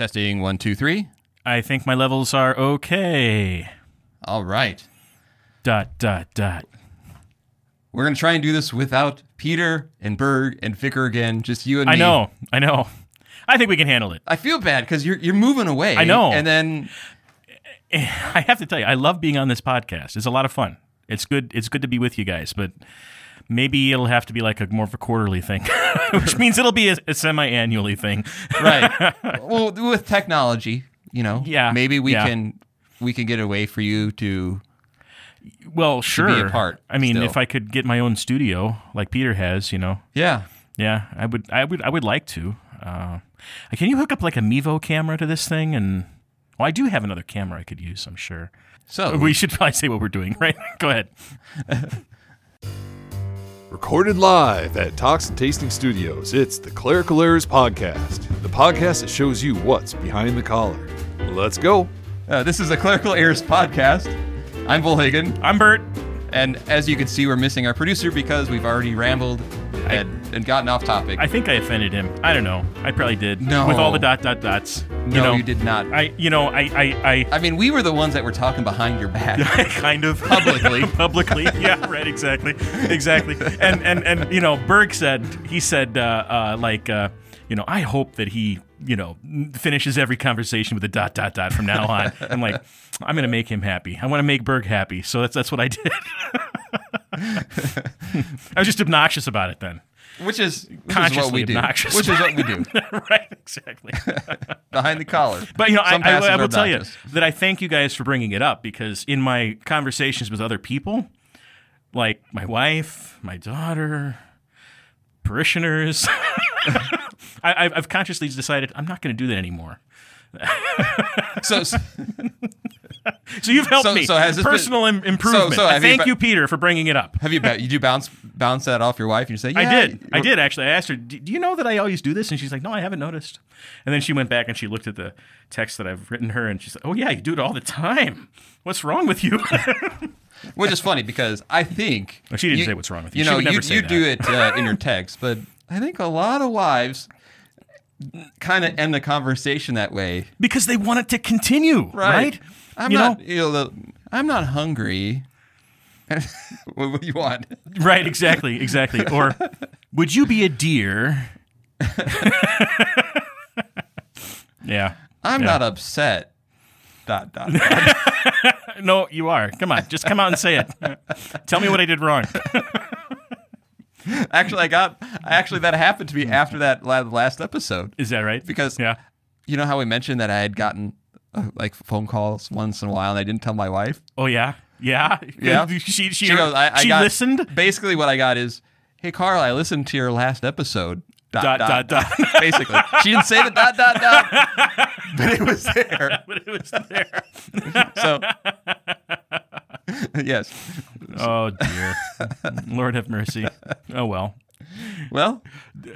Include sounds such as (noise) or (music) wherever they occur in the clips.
Testing one, two, three. I think my levels are okay. All right. Dot, dot, dot. We're going to try and do this without Peter and Berg and Vicar again, just you and I me. know. I know. I think we can handle it. I feel bad because you're, you're moving away. I know. And then, (laughs) I have to tell you, I love being on this podcast. It's a lot of fun. It's good. It's good to be with you guys, but maybe it'll have to be like a more of a quarterly thing, (laughs) which means it'll be a, a semi-annually thing. right. (laughs) well, with technology, you know, Yeah, maybe we yeah. can we can get a way for you to Well, sure. apart I mean, still. if I could get my own studio like Peter has, you know, yeah. yeah, I would. I would. I would like to. Uh, can you hook up like a Mevo camera to this thing? And well, I do have another camera I could use. I'm sure. So We should probably say what we're doing, (laughs) right? Go ahead. Recorded live at Talks and Tasting Studios, it's the Clerical Errors Podcast, the podcast that shows you what's behind the collar. Let's go. uh, this is the Clerical Errors podcast. I'm Volhagen, I'm Bert. And as you can see, we're missing our producer because we've already rambled and, and gotten off topic. I think I offended him. I don't know. I probably did. No. With all the dot dot dots. no, you know, you did not. I. You know. I. I. I I mean, we were the ones that were talking behind your back. (laughs) Kind of Publicly. (laughs) publicly. Yeah. Right. Exactly. Exactly. And and and you know, Berg said he said uh, uh, like uh, you know I hope that he you know finishes every conversation with a dot dot dot from now on. (laughs) I'm like I'm gonna make him happy. I want to make Berg happy. So that's that's what I did. (laughs) I was just obnoxious about it then. which is, which is what Consciously we do. obnoxious. Which is what we do (laughs) right. Exactly. behind the collar. But you know, I, I, I will tell you that I thank you guys for bringing it up because in my conversations with other people, like my wife, my daughter, parishioners, (laughs) I, I've- I've consciously decided I'm not going to do that anymore. (laughs) So, so (laughs) So you've helped So- me. so has this been- Personal im- improvement. so I have you thank ba- you, Peter, for bringing it up. have you ba- you do bounce bounce that off your wife and you say, I did. I did actually. I asked her, "Do you know that I always do this?" And she's like, "No, I haven't noticed." And then she went back and she looked at the text that I've written her, and she's like, "Oh yeah, you do it all the time. What's wrong with you?" Which is funny because I think Well, she didn't say what's wrong with you. You know, you, you do it uh, in your text, but I think a lot of wives kind of end the conversation that way, because they want it to continue, right? I'm you not. know, You know, the, I'm not hungry. (laughs) what, what do you want? right? Exactly, exactly. Or (laughs) would you be a deer? (laughs) yeah. I'm Yeah. not upset. Dot dot. dot. No, you are. Come on, just come out and say it. Tell me what I did wrong. (laughs) actually, I got. Actually, that happened to me after that last episode Is that right? because yeah. you know how we mentioned that I had gotten uh, like phone calls once in a while and I didn't tell my wife. Oh yeah. Yeah. Yeah. (laughs) She she, She goes, I, I she got, listened. Basically, what I got is, "Hey, Carl, I listened to your last episode." Dot, dot, dot. (laughs) Basically, she didn't say the dot dot dot, but it was there. But it was there. So, (laughs) yes. Oh dear. Lord have mercy. Oh well. Well,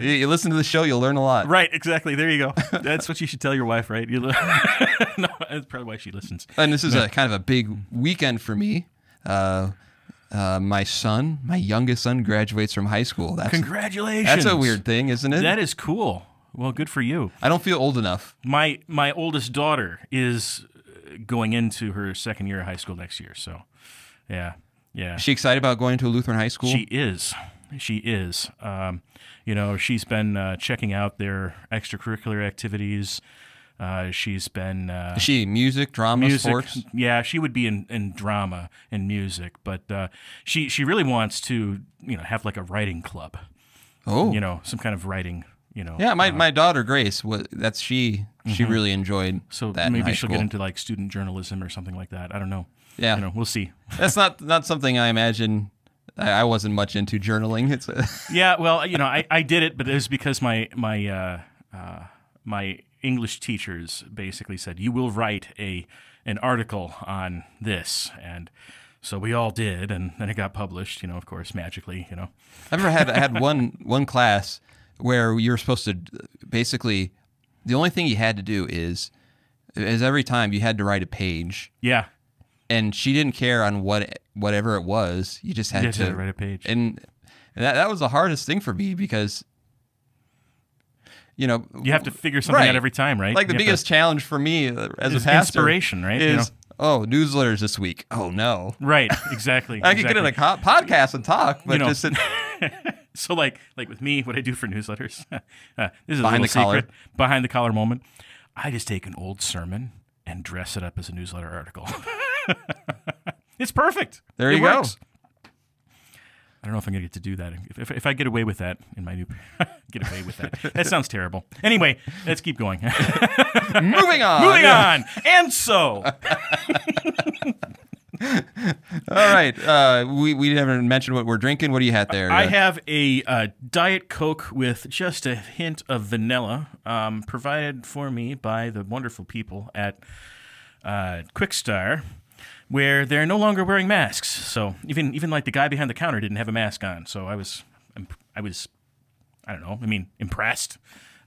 you, listen to the show, you'll learn a lot. Right. Exactly. There you go. That's what you should tell your wife, right? You (laughs) no, that's probably why she listens. And this is a kind of a big weekend for me. Uh, uh, my son, my youngest son, graduates from high school. That's Congratulations. that's a weird thing, isn't it? That is cool. Well, good for you. I don't feel old enough. My my oldest daughter is going into her second year of high school next year. So, yeah, yeah, Is she excited about going to a Lutheran high school? she is. She is. Um, you know, she's been uh, checking out their extracurricular activities. Uh, she's been uh, she music, drama, music. sports? Yeah, she would be in, in drama and music, but uh, she she really wants to you know have like a writing club. Oh, You know, some kind of writing. You know. yeah. My, my daughter Grace was that's she. She really enjoyed Mm-hmm. So maybe she'll school. get into like student journalism or something like that. I don't know. Yeah, You know, we'll see. that's not not something I imagine. I, I wasn't much into journaling. It's a, (laughs) Yeah, well, you know, I, I did it, but it was because my my uh, uh, my English teachers basically said you will write a an article on this, and so we all did, and then it got published. You know, of course, magically. You know, I've ever had I had one one class where you were supposed to basically the only thing you had to do is is every time you had to write a page yeah, and she didn't care on what whatever it was you just had you to to write a page. and that that was the hardest thing for me because you know, You have to figure something Right. out every time, right? Like the You biggest to- challenge for me as a Is pastor inspiration, right? You Is oh newsletters this week. Oh no, right, exactly. (laughs) I could get in a co- podcast and talk, but You know, just sit, (laughs) (laughs) So like like with me, what I do for newsletters, (laughs) uh, this is Behind a little the collar. secret, behind the collar moment. I just take an old sermon and dress it up as a newsletter article. (laughs) it's perfect. There It you go. I don't know if I'm gonna get to do that. If, if, if I get away with that in my new, get away with that. That sounds terrible. Anyway, let's keep going. moving on. Moving on. And so, All right, uh, we we haven't mentioned what we're drinking. What do you have there? I Uh, have a uh, Diet Coke with just a hint of vanilla, um, provided for me by the wonderful people at uh, Kwik Star, where they're no longer wearing masks. So even even like the guy behind the counter didn't have a mask on. So I was I was I don't know. I mean impressed.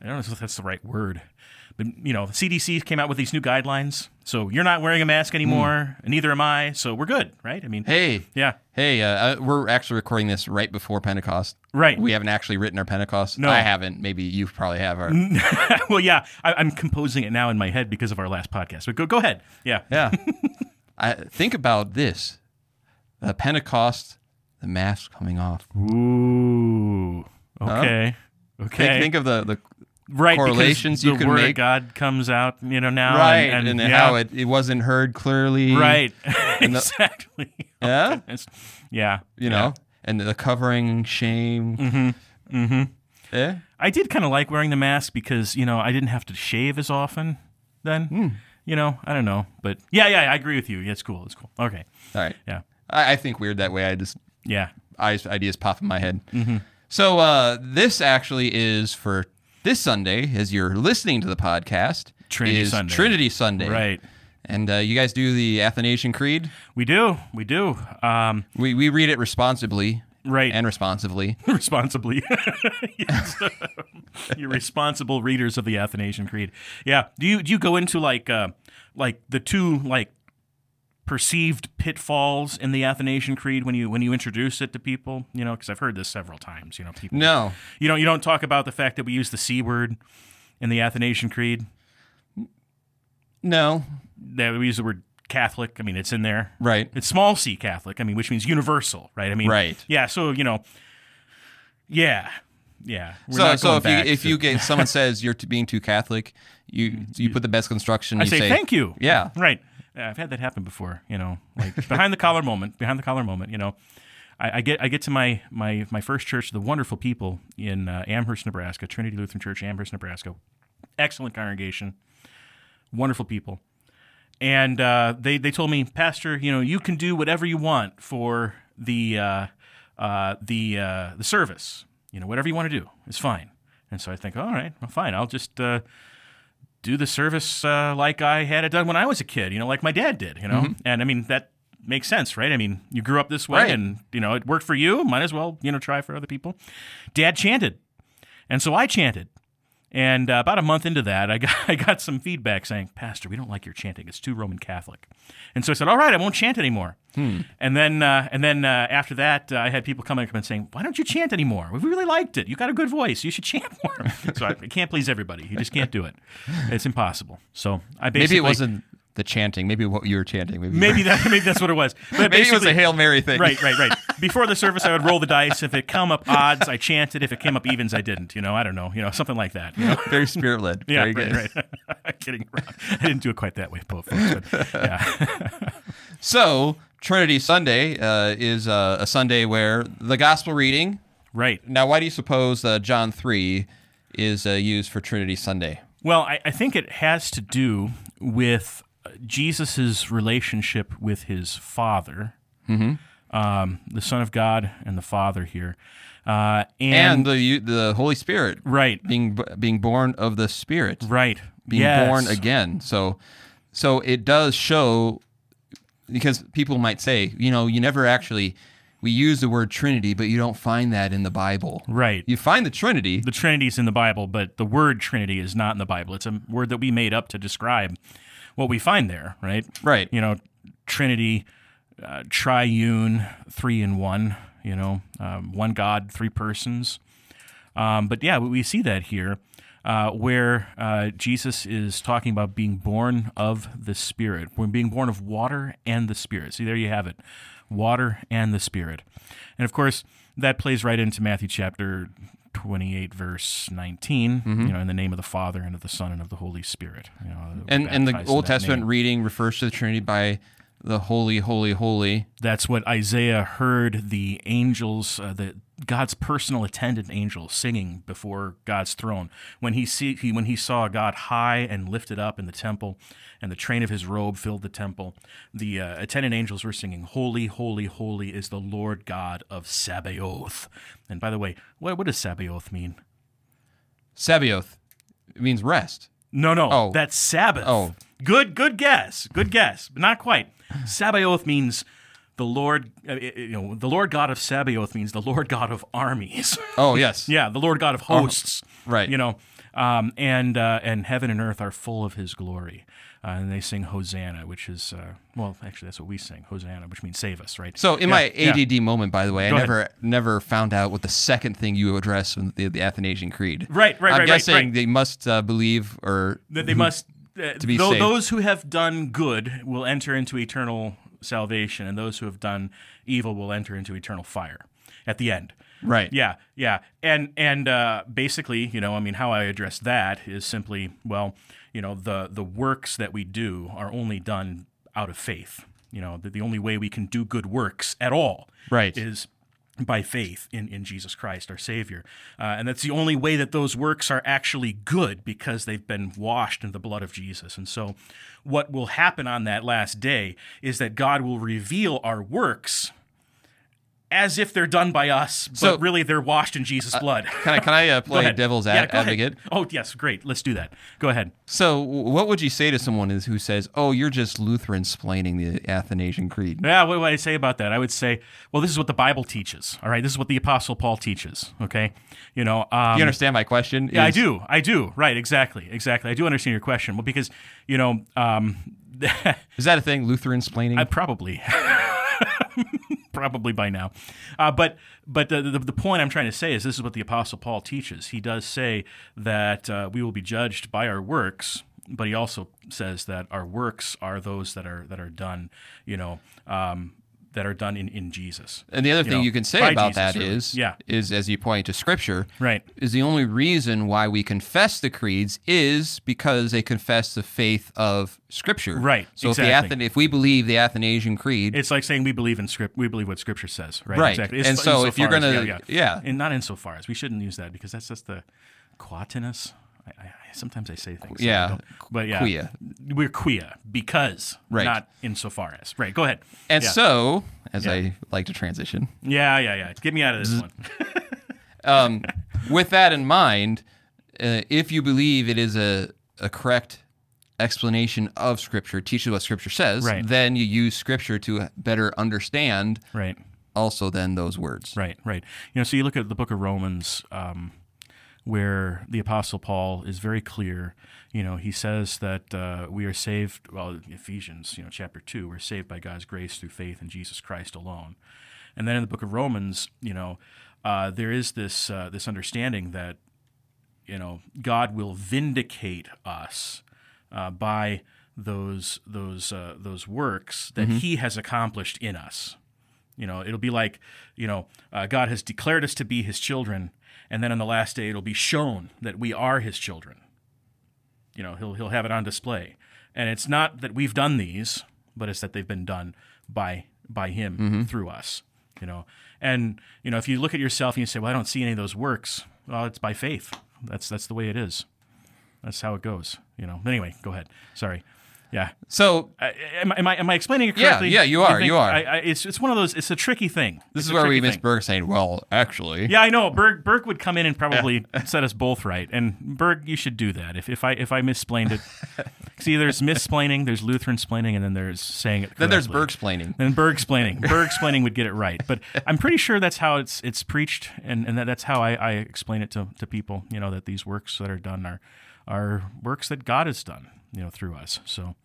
I don't know if that's the right word. But you know, the CDC came out with these new guidelines. So you're not wearing a mask anymore, and neither am I. So we're good, right? I mean, hey, yeah, hey, uh, uh, we're actually recording this right before Pentecost. right. We haven't actually written our Pentecost. No. I haven't. Maybe you probably have. Our, (laughs) well, yeah, I, I'm composing it now in my head because of our last podcast. But go, go ahead. Yeah. yeah. (laughs) I think about this: uh, Pentecost, the mask coming off. Ooh. Okay. Okay. Think, think of the the right. correlations you can make. God comes out, you know, now. right, And, and, and, how it, it wasn't heard clearly. Right. the- (laughs) exactly. (laughs) Yeah. (laughs) It's- yeah. You know, and the covering shame. Mm-hmm. Mm-hmm. Yeah. I did kind of like wearing the mask because you know I didn't have to shave as often. Then. Hmm. You know, I don't know, but yeah, yeah, I agree with you. Yeah, it's cool. It's cool. Okay. All right. Yeah. I, I think weird that way. I just Yeah. eyes ideas pop in my head. So uh, this actually is for this Sunday, as you're listening to the podcast. Trinity is Sunday. Trinity Sunday. Right. And uh, you guys do the Athanasian Creed. We do. We do. Um, We we read it responsibly right. and responsively. responsibly. (laughs) (laughs) yes. (laughs) You're responsible readers of the Athanasian Creed. Yeah. Do you do you go into like uh like the two like perceived pitfalls in the Athanasian Creed when you when you introduce it to people? You know, because I've heard this several times. You know, people. No. You don't you don't talk about the fact that we use the c word in the Athanasian Creed. No. That we use the word Catholic. I mean, it's in there. Right. It's small c Catholic. I mean, which means universal, right? I mean, Right. Yeah. So you know, yeah, yeah. So so if you if to- you get someone says you're being too Catholic, you (laughs) you put the best construction. I you say, thank you. Yeah. Right. I've had that happen before. You know, like behind the collar moment. Behind the collar moment. You know, I, I get I get to my my my first church. The wonderful people in uh, Amherst, Nebraska, Trinity Lutheran Church, Amherst, Nebraska. Excellent congregation. Wonderful people. And uh, they they told me, Pastor, you know, you can do whatever you want for the uh, uh, the uh, the service. You know, whatever you want to do is fine. And so I think, all right, well, fine. I'll just uh, do the service uh, like I had it done when I was a kid, you know, like my dad did, you know. And I mean that makes sense, right? I mean, you grew up this way, Right. and you know it worked for you. Might as well, you know, try for other people. Dad chanted, and so I chanted. And uh, about a month into that, I got (laughs) I got some feedback saying, "Pastor, we don't like your chanting. It's too Roman Catholic." And so I said, "All right, I won't chant anymore." And then uh, and then uh, after that, uh, I had people coming up and saying, "Why don't you chant anymore? We really liked it. You got a good voice. You should chant more." (laughs) so I, I can't please everybody. You just can't do it. It's impossible. So I basically Maybe it wasn't the chanting. Maybe what you were chanting. Maybe maybe that maybe that's what it was. (laughs) But maybe it was a hail mary thing. Right, right, right. Before the service, I would roll the dice. If it come up odds, I chanted. If it came up evens, I didn't. You know, I don't know. You know, something like that. You know? Very spirit led. Yeah, Very good. right, (laughs) right. Kidding around. I didn't do it quite that way, folks. But yeah, (laughs) So Trinity Sunday uh, is uh, a Sunday where the gospel reading. right. Now, why do you suppose uh, John three is uh, used for Trinity Sunday? Well, I, I think it has to do with Jesus' relationship with his Father, um, the Son of God, and the Father here, uh, And, and, the the Holy Spirit right, being being born of the Spirit, right, being Yes. born again. So, so it does show because people might say, you know, you never actually we use the word Trinity, but you don't find that in the Bible. Right. You find the Trinity, the Trinity's in the Bible, but the word Trinity is not in the Bible. It's a word that we made up to describe what we find there, right? right? You know, Trinity, uh, triune, three in one. You know, um, one God, three persons. Um, but yeah, we see that here. uh, where uh, Jesus is talking about being born of the Spirit, when being born of water and the Spirit. See, there you have it water and the Spirit. And of course, that plays right into Matthew chapter 28 verse 19 Mm-hmm. you know in the name of the father and of the son and of the holy spirit you know And and the Old Testament name. reading refers to the Trinity by the holy, holy, holy. That's what Isaiah heard the angels, uh, the God's personal attendant angels singing before God's throne. When he see he when he saw God high and lifted up in the temple, and the train of his robe filled the temple, the uh, attendant angels were singing, "Holy, holy, holy is the Lord God of Sabaoth." And by the way, what what does Sabaoth mean? Sabaoth means rest. No, no, Oh. that's Sabbath. Oh. Good, good guess, good guess, but not quite. Sabaoth means the Lord, uh, you know, the Lord God of Sabaoth means the Lord God of armies. (laughs) Oh yes. (laughs) yeah, the Lord God of hosts. right. You know, um, and uh, and heaven and earth are full of His glory. Uh, and they sing Hosanna, which is uh, well, actually that's what we sing, Hosanna, which means save us, right? So in Yeah, my yeah. ADD moment, by the way, I Go ahead. never never found out what the second thing you address in the, the Athanasian Creed. Right, right, I'm right, right, guessing right. they must uh, believe or that they must uh, To be saved. those who have done good will enter into eternal salvation and those who have done evil will enter into eternal fire at the end right. yeah yeah and and uh, basically you know i mean how i address that is simply well you know the the works that we do are only done out of faith you know the, the only way we can do good works at all Right. is by faith in, in Jesus Christ, our Savior. Uh, and that's the only way that those works are actually good because they've been washed in the blood of Jesus. And so, what will happen on that last day is that God will reveal our works as if they're done by us, but So- really they're washed in Jesus' blood. Can I can I uh, (laughs) play devil's Yeah, ad- go ahead. advocate? Oh, yes, great. Let's do that. Go ahead. So what would you say to someone is, who says, "Oh, you're just Lutheran splaining the Athanasian Creed"? Yeah, what would I say about that? I would say, well, this is what the Bible teaches. All right, this is what the Apostle Paul teaches. Okay, you know, um, you understand my question? Yeah, I do. I do. Right. Exactly. Exactly. I do understand your question. Well, because you know, um, (laughs) Is that a thing? Lutheran splaining? I probably, (laughs) probably by now, uh, but but the, the the point I'm trying to say is this is what the Apostle Paul teaches. He does say that uh, we will be judged by our works. But he also says that our works are those that are that are done, you know, um, that are done in, in Jesus. and the other thing know, you can say about Jesus, that really. is, Yeah. is as you point to Scripture, Right. is the only reason why we confess the creeds is because they confess the faith of Scripture. Right, So if the if we believe the Athanasian Creed, It's like saying we believe in script. We believe what Scripture says, right? Right. Exactly. And so if you're insofar as- gonna- yeah. and not insofar as we shouldn't use that because that's just the quatenus. I, I sometimes I say things. Yeah. but yeah, we're quia because Right. not insofar as. Right. Go ahead. and yeah. so as Yeah. I like to transition, yeah, yeah, yeah. Get me out of this one. (laughs) um, with that in mind, uh, if you believe it is a, a correct explanation of Scripture, teaches what Scripture says, Right. then you use Scripture to better understand Right. also then those words. Right, right. You know, so you look at the book of Romans, um, where the Apostle Paul is very clear. You know, he says that uh, we are saved. Well, Ephesians, you know, chapter two, we're saved by God's grace through faith in Jesus Christ alone. And then in the book of Romans, you know, uh, there is this uh, this understanding that you know God will vindicate us uh, by those those uh, those works that He has accomplished in us. You know, it'll be like, you know, uh, God has declared us to be his children, and then on the last day it'll be shown that we are his children. You know, he'll, he'll have it on display. And it's not that we've done these, but it's that they've been done by by him mm-hmm. through us. You know, and you know if you look at yourself and you say, "Well, I don't see any of those works," well, it's by faith. That's that's the way it is. That's how it goes. You know. Anyway, go ahead. Sorry. Yeah. So I- Am, I- am I am I explaining it Yeah, correctly? yeah, you are, think- you are. I, I, it's it's one of those. It's a tricky thing. this It's is where we miss thing. Berg saying, "Well, actually." Yeah, I know. Berg Berg would come in and probably (laughs) set us both right. And Berg, you should do that. If if I if I missplained it, (laughs) see, there's missplaining, there's Lutheran splaining, and then there's saying it. Then there's. Berg explaining. Then Berg explaining. (laughs) Berg explaining would get it right. But I'm pretty sure that's how it's it's preached, and, and that, that's how I, I explain it to, to people. You know that these works that are done are are works that God has done. You know through us. So,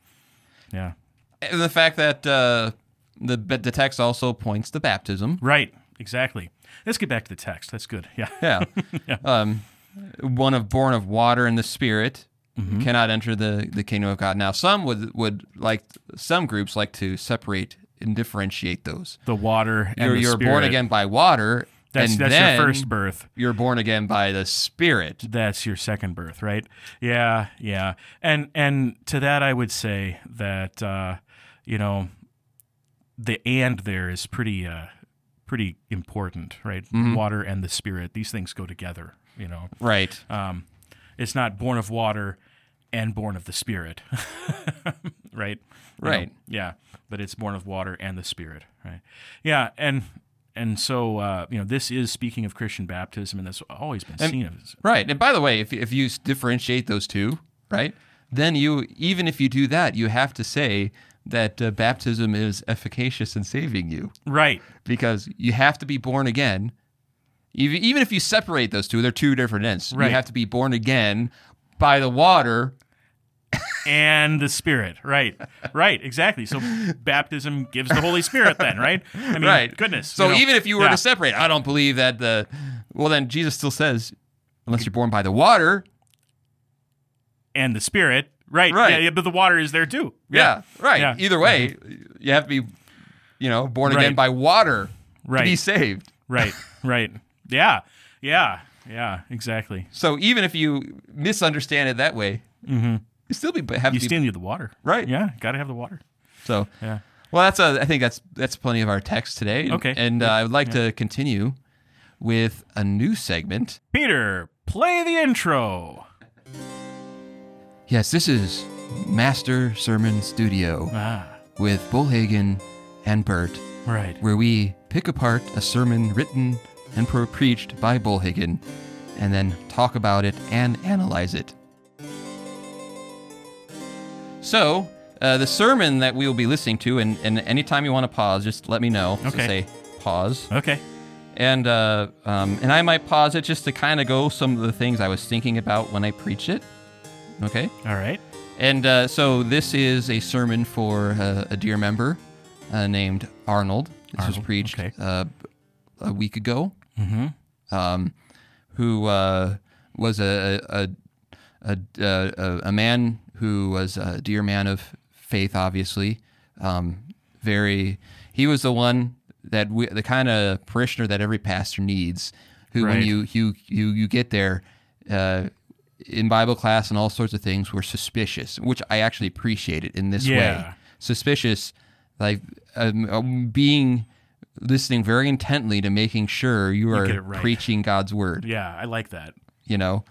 yeah. And the fact that uh, the the text also points to baptism. Right. Exactly. Let's get back to the text. That's good. (laughs) Yeah. Yeah. Um, one of born of water and the Spirit Mm-hmm. cannot enter the, the kingdom of God. Now, some would would like some groups like to separate and differentiate those. The water and You're, the you're born again by water, That's and that's your first birth. You're born again by the Spirit. That's your second birth, right? Yeah, yeah. And and to that I would say that uh, you know the and there is pretty uh, pretty important, right? Mm-hmm. Water and the spirit; these things go together. You know, Right. um, it's not born of water and born of the spirit, (laughs) right? You know, Right. yeah, but it's born of water and the spirit, right? Yeah, and and so uh, you know this is speaking of Christian baptism, and that's always been seen as Right. And by the way, if, if you differentiate those two, right, then you, even if you do that, you have to say that uh, baptism is efficacious in saving you right. because you have to be born again. Even, even if you separate those two, they're two different ends. Right. You have to be born again by the water. And the Spirit. Right. Right. Exactly. So baptism gives the Holy Spirit then, right? I mean, right. goodness. So you know, even if you were yeah. to separate, I don't believe that the, well, then Jesus still says, unless you're born by the water. and the Spirit, right? Right. Yeah, yeah, but the water is there too. Yeah. right. Yeah. Either way, you have to be, you know, born again Right. by water to be saved. Right. Right. Yeah. Yeah. Yeah. Exactly. So even if you misunderstand it that way, mm-hmm. You still be have. You still need the water. right. Yeah. Got to have the water. So Yeah. well, that's a, I think that's that's plenty of our text today. Okay. And uh, I would like to continue with a new segment. Peter, play the intro. Yes, this is Master Sermon Studio Ah. with Bullhagen and Bert, Right. where we pick apart a sermon written and pro- preached by Bullhagen, and then talk about it and analyze it. So, uh, the sermon that we will be listening to, and, and anytime you want to pause, just let me know. So Okay. say pause, Okay. and uh, um, and I might pause it just to kind of go some of the things I was thinking about when I preach it. Okay. All right. And uh, so this is a sermon for uh, a dear member uh, named Arnold. This was preached okay. uh, a week ago. Mm-hmm. Um, who uh, was a a, a a a man who was a dear man of faith, obviously. Um, very, he was the one that we, the kind of parishioner that every pastor needs. Who, when you you you you get there. Uh, in Bible class and all sorts of things were suspicious, which I actually appreciated in this way. Suspicious, like um, um, being listening very intently to making sure you are it right. preaching God's word. Yeah, I like that. You know,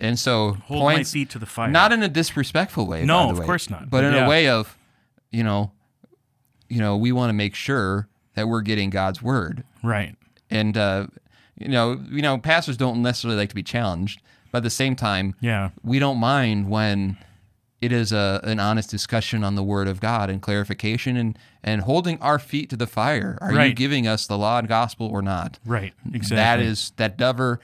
and so Hold my feet to the fire. not in a disrespectful way. No, by the of way, course not. But in Yeah. a way of, you know, you know, we want to make sure that we're getting God's word right. and uh, you know, you know, pastors don't necessarily like to be challenged, but at the same time, Yeah. we don't mind when it is a an honest discussion on the Word of God and clarification and and holding our feet to the fire. Are you giving us the law and gospel or not? Right. Exactly. That is that dover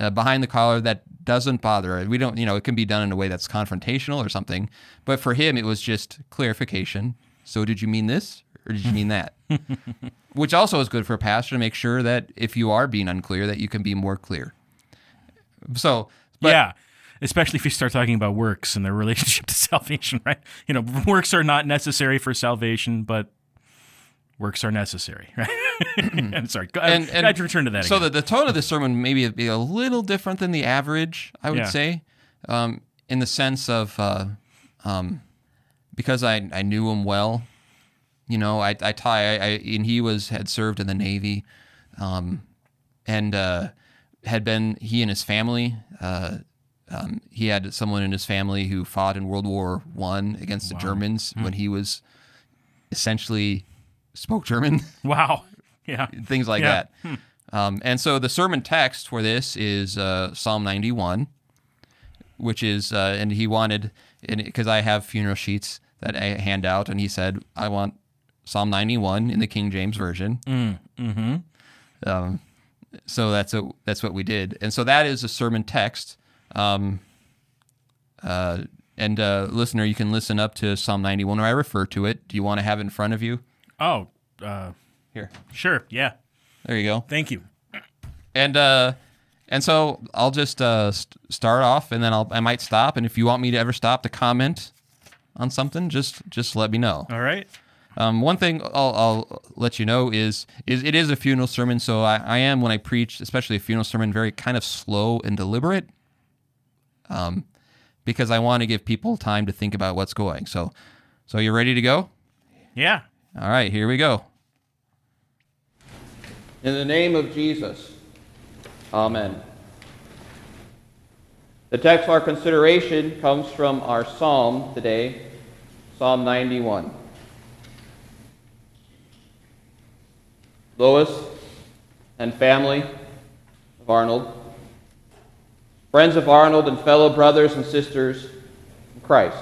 uh, behind the collar that doesn't bother. We don't, you know, it can be done in a way that's confrontational or something. But for him, it was just clarification. So did you mean this or did you mean that? (laughs) Which also is good for a pastor to make sure that if you are being unclear, that you can be more clear. So, but yeah. Especially if you start talking about works and their (laughs) relationship to salvation, right? You know, works are not necessary for salvation, but works are necessary, (laughs) right? I'm sorry. Go, And- and I'd return to that So again. the, the tone of the sermon maybe be a little different than the average, I would Yeah. say, um, in the sense of uh, um, because I, I knew him well. You know, I I, tie, I, I and he was had served in the Navy, um, and uh, had been he and his family. Uh, um, he had someone in his family who fought in World War One against the Germans when he was essentially spoke German. (laughs) wow. Yeah. things like Yeah. that. Um, and so the sermon text for this is uh, Psalm 91, which is, uh, and he wanted, because I have funeral sheets that I hand out, and he said, I want Psalm 91 in the King James Version. Mm-hmm. Um, so that's a, that's what we did, and so that is a sermon text. Um, uh, and uh, listener, you can listen up to Psalm 91 where I refer to it. Do you want to have it in front of you? Oh, uh, Here, sure. Yeah. there you go. Thank you. And uh, And so I'll just uh, st- start off, and then I'll I might stop. And if you want me to ever stop to comment on something, just just let me know. All right. Um, one thing I'll, I'll let you know is is it is a funeral sermon, so I, I am when I preach, especially a funeral sermon, very kind of slow and deliberate, um, because I want to give people time to think about what's going. So, so you ready to go? Yeah. All right, here we go. In the name of Jesus, Amen. The text for our consideration comes from our psalm today, Psalm 91. Lois and family of Arnold, friends of Arnold and fellow brothers and sisters in Christ.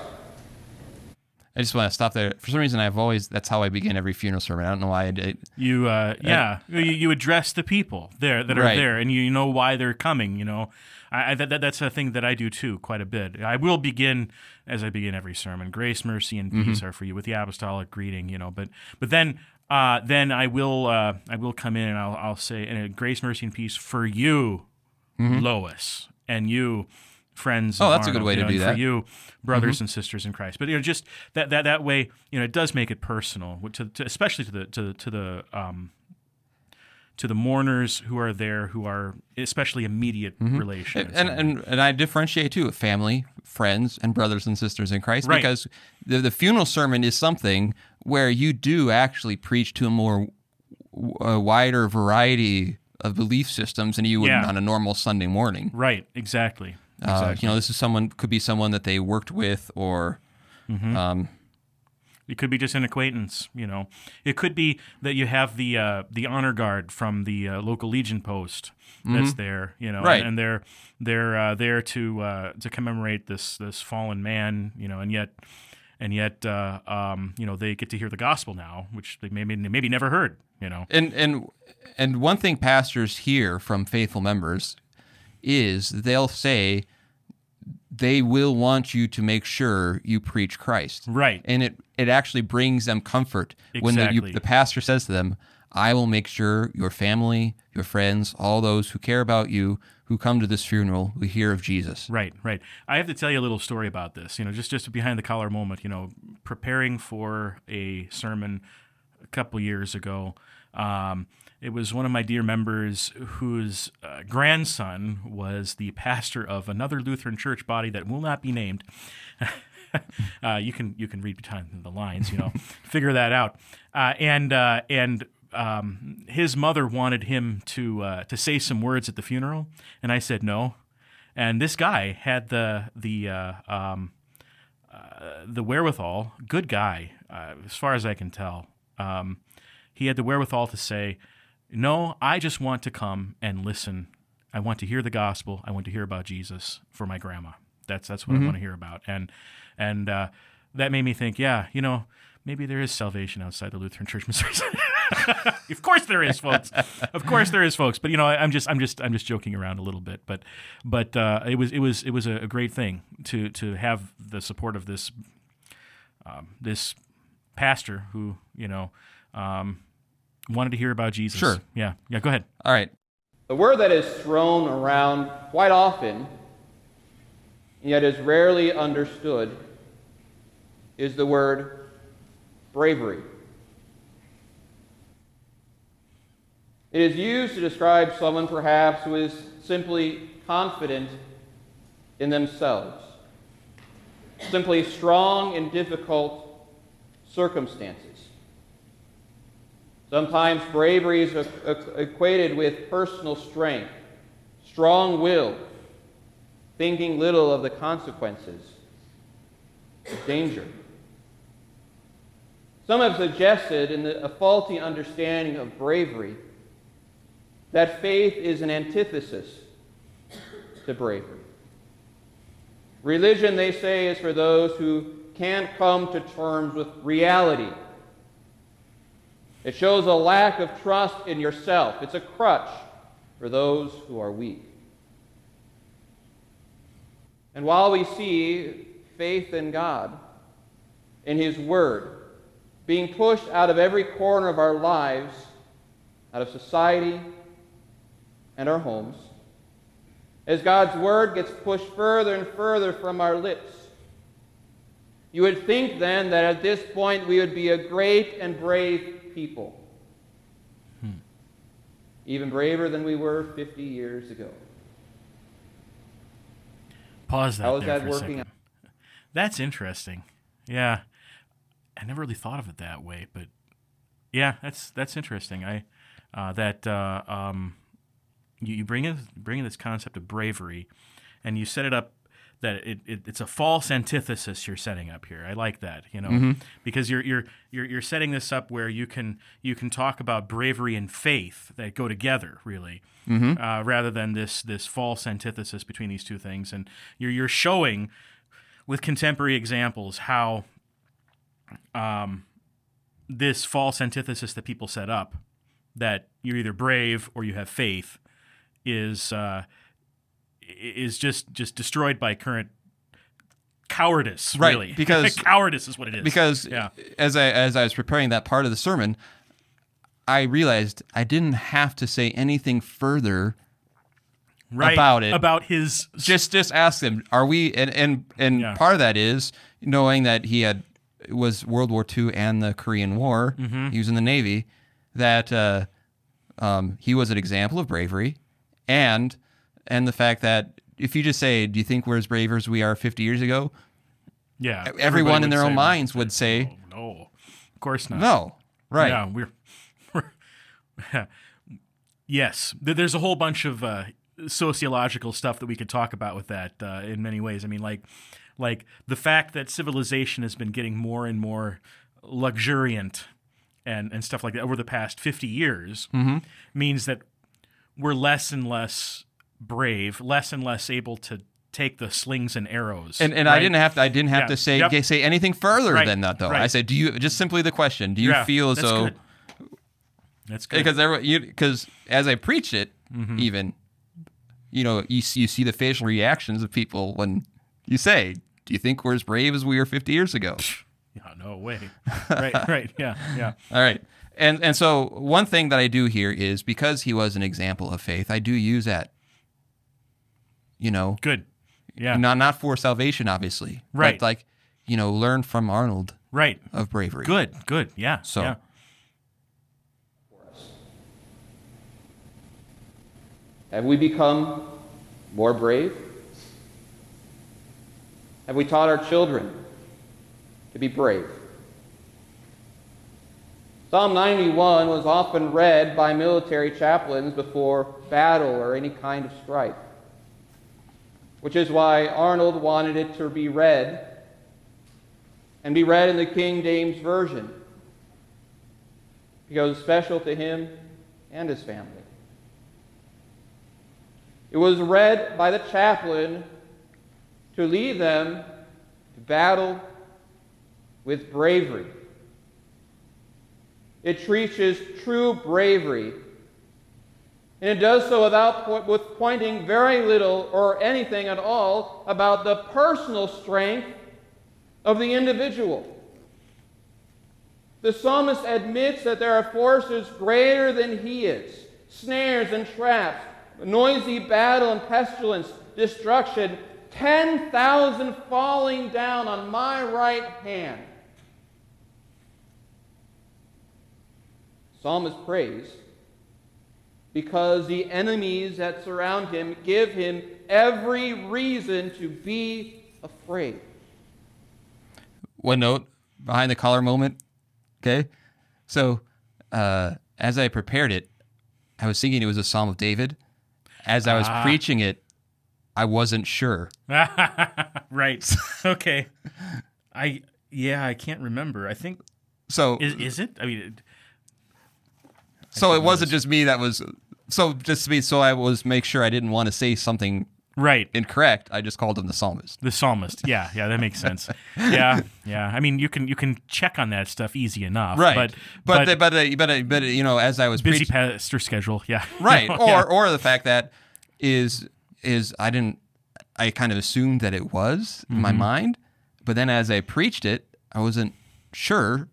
I just want to stop there. For some reason, I've always that's how I begin every funeral sermon. I don't know why I did. You, uh, yeah, you, you address the people there that are Right. there, and you know why they're coming. You know, I, I that, that- that's a thing that I do too, quite a bit. I will begin as I begin every sermon: grace, mercy, and peace are for you, with the apostolic greeting. You know, but but then. Uh, then I will uh, I will come in and I'll, I'll say and, uh, grace, mercy, and peace for you, Lois, and you, friends. Oh, that's a good way you to know, do that. For you, brothers and sisters in Christ. But you know, just that that that way, you know, it does make it personal, to, to especially to the to to the um, to the mourners who are there, who are especially immediate relations. Mm-hmm. and, and and I differentiate too family, friends, and brothers and sisters in Christ Right. because the, the funeral sermon is something where you do actually preach to a more a wider variety of belief systems than you would Yeah. on a normal Sunday morning. right, exactly. Uh, you know, this is someone could be someone that they worked with or um, It could be just an acquaintance, you know. It could be that you have the uh, the honor guard from the uh, local Legion post that's there, you know, Mm-hmm. Right. and, they're they're uh, there to uh, to commemorate this this fallen man, you know, and yet and yet uh, um, you know they get to hear the gospel now, which they maybe maybe never heard, you know. and and and one thing pastors hear from faithful members is they'll say they will want you to make sure you preach Christ. Right. And it it actually brings them comfort when the, you, the pastor says to them, "I will make sure your family, your friends, all those who care about you, who come to this funeral, will hear of Jesus." Right, right. I have to tell you a little story about this. You know, just just a behind the collar moment. You know, preparing for a sermon a couple years ago. Um, it was one of my dear members whose uh, grandson was the pastor of another Lutheran church body that will not be named. (laughs) uh, you can you can read behind the lines, you know, (laughs) figure that out. Uh, and uh, and um, his mother wanted him to uh, to say some words at the funeral, and I said no. And this guy had the the uh, um, uh, the wherewithal, good guy, uh, as far as I can tell. Um, he had the wherewithal to say, "No, I just want to come and listen. I want to hear the gospel. I want to hear about Jesus for my grandma. That's that's what I want to hear about." And and uh, that made me think, yeah, you know, maybe there is salvation outside the Lutheran Church, (laughs) Missouri. of course there is, folks. Of course there is, folks. But you know, I- I'm just I'm just I'm just joking around a little bit. But but uh, it was it was it was a, a great thing to to have the support of this um, this pastor who you know um, wanted to hear about Jesus. Sure. Yeah. Yeah. Go ahead. All right. The word that is thrown around quite often, yet is rarely understood, is the word bravery. It is used to describe someone perhaps who is simply confident in themselves, simply strong in difficult circumstances. Sometimes bravery is equated with personal strength, strong will, thinking little of the consequences of danger. Some have suggested, in the, a faulty understanding of bravery, that faith is an antithesis to bravery. Religion, they say, is for those who can't come to terms with reality. It shows a lack of trust in yourself. It's a crutch for those who are weak. And while we see faith in God, in His Word, being pushed out of every corner of our lives, out of society and our homes, as God's word gets pushed further and further from our lips. You would think then that at this point we would be a great and brave people. Even braver than we were 50 years ago. Pause that. How is that for working. (laughs) That's interesting. Yeah, I never really thought of it that way, but yeah, that's that's interesting. I uh, that uh, um, you, you bring in bring in this concept of bravery, and you set it up that it, it, it's a false antithesis you're setting up here. I like that, you know, because you're, you're you're you're setting this up where you can you can talk about bravery and faith that go together, really, uh, rather than this this false antithesis between these two things. And you're you're showing with contemporary examples how um, this false antithesis that people set up that you're either brave or you have faith is uh, is just just destroyed by current cowardice Right, really (laughs) because- cowardice is what it is because yeah as I as I was preparing that part of the sermon, I realized I didn't have to say anything further. right about it. about his Just just ask them, are we? And and and Yeah. part of that is knowing that he had was World War II and the Korean War. Mm-hmm. He was in the Navy. That uh, um, he was an example of bravery, and and the fact that if you just say, "Do you think we're as brave as we are 50 years ago?" yeah Everyone in their own minds would say, no, no of course not "No." Right. Yeah, we're, we're (laughs) yes. There's a whole bunch of uh, sociological stuff that we could talk about with that uh, in many ways. I mean, like, like the fact that civilization has been getting more and more luxuriant and and stuff like that over the past 50 years means that we're less and less brave, less and less able to take the slings and arrows. And, and I didn't have to. I didn't have Yeah. to say Yep. say anything further Right. than that, though. Right. I said, "Do you just simply the question? Do you Yeah, feel as that's though good. That's good. because because as I preach it, Mm-hmm. even you know you see, you see the facial reactions of people when you say, "Do you think we're as brave as we were 50 years ago?" (laughs) yeah, no way. right, (laughs) right. Yeah, yeah. All right. And and so one thing that I do here is because he was an example of faith, I do use that. You know, Good. Yeah. not not for salvation, obviously, Right. But like, you know, learn from Arnold Right. of bravery. Good. Good. Yeah. So- yeah. Have we become more brave? Have we taught our children to be brave? Psalm 91 was often read by military chaplains before battle or any kind of strife, which is why Arnold wanted it to be read and be read in the King James Version because it's special to him and his family. It was read by the chaplain to lead them to battle with bravery. It preaches true bravery, and it does so without with pointing very little or anything at all about the personal strength of the individual. The psalmist admits that there are forces greater than he is snares and traps, noisy battle and pestilence, destruction, 10,000 falling down on my right hand. Psalmist prays because the enemies that surround him give him every reason to be afraid. one note behind the collar moment. Okay. So uh, as I prepared it, I was thinking it was a Psalm of David. As I was Ah. preaching it, I wasn't sure. (laughs) right. Okay. I yeah, I can't remember. I think So is is it? I mean, it, so it wasn't just me that was so just to be so I was make sure I didn't want to say something right. incorrect. I just called him the psalmist. The psalmist. Yeah, yeah, that makes sense. Yeah, yeah. I mean, you can you can check on that stuff easy enough. Right. But but but, but uh, but, uh, but you know as I was busy preaching pastor schedule. Yeah. (laughs) right or Yeah. or the fact that is is I didn't I kind of assumed that it was in Mm-hmm. my mind, but then as I preached it, I wasn't sure.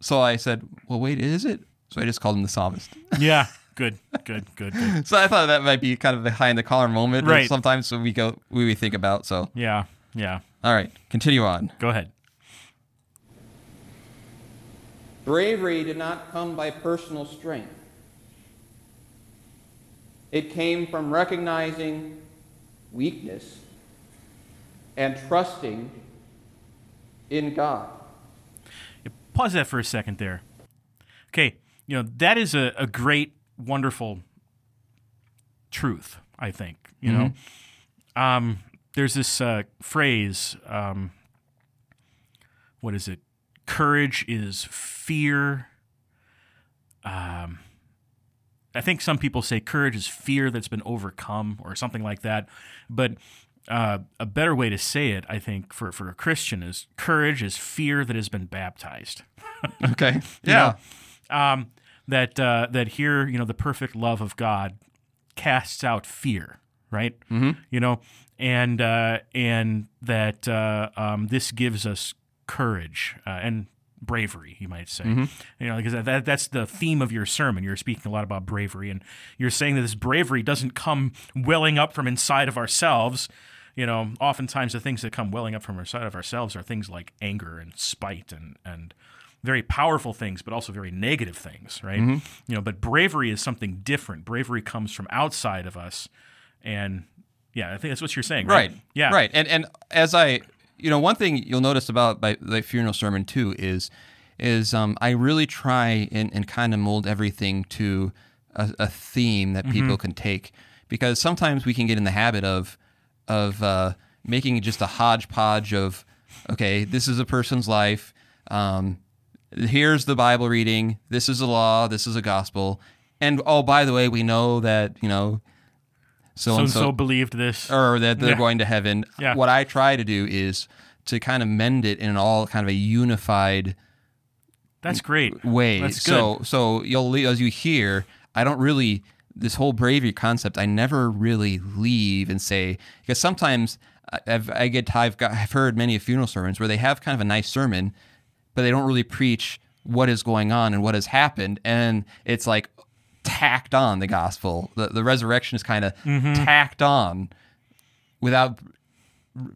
So I said, "Well, wait, is it?" So I just called him the psalmist. yeah. (laughs) Good, good, good, good. (laughs) So I thought that might be kind of behind the collar moment. Right. Sometimes we go we we think about. So Yeah, yeah. all right, continue on. Go ahead. Bravery did not come by personal strength. It came from recognizing weakness and trusting in God. Pause that for a second there. Okay, you know, that is a, a great, wonderful truth, I think. You know, um, there's this uh, phrase, um, what is it? Courage is fear. Um, I think some people say courage is fear that's been overcome or something like that. But uh, a better way to say it, I think, for, for a Christian is courage is fear that has been baptized. (laughs) Okay. Yeah. Um, that uh, that here, you know, the perfect love of God casts out fear, right? Mm-hmm. You know, and uh, and that uh, um, this gives us courage uh, and bravery, you might say. You know, because that, that's the theme of your sermon. You're speaking a lot about bravery, and you're saying that this bravery doesn't come welling up from inside of ourselves. You know, oftentimes the things that come welling up from inside of ourselves are things like anger and spite and and very powerful things, but also very negative things, right? You know, but bravery is something different. Bravery comes from outside of us, and yeah, I think that's what you're saying, right? Right. Yeah. Right. And and as I, you know, one thing you'll notice about my the funeral sermon too is, is um, I really try and, and kind of mold everything to a, a theme that people can take because sometimes we can get in the habit of of uh, making just a hodgepodge of okay, this is a person's life. Um, here's the Bible reading. This is a law. This is a gospel. And oh, by the way, we know that you know so and so believed this. or that they're Yeah. going to heaven. Yeah. What I try to do is to kind of mend it in all kind of a unified That's great. way. That's so good. so you'll as you hear, I don't really this whole bravery concept. I never really leave and say because sometimes I- I've I get I've got I've heard many funeral sermons where they have kind of a nice sermon, but they don't really preach what is going on and what has happened, and it's like tacked on the gospel. The the resurrection is kind of Mm-hmm. tacked on without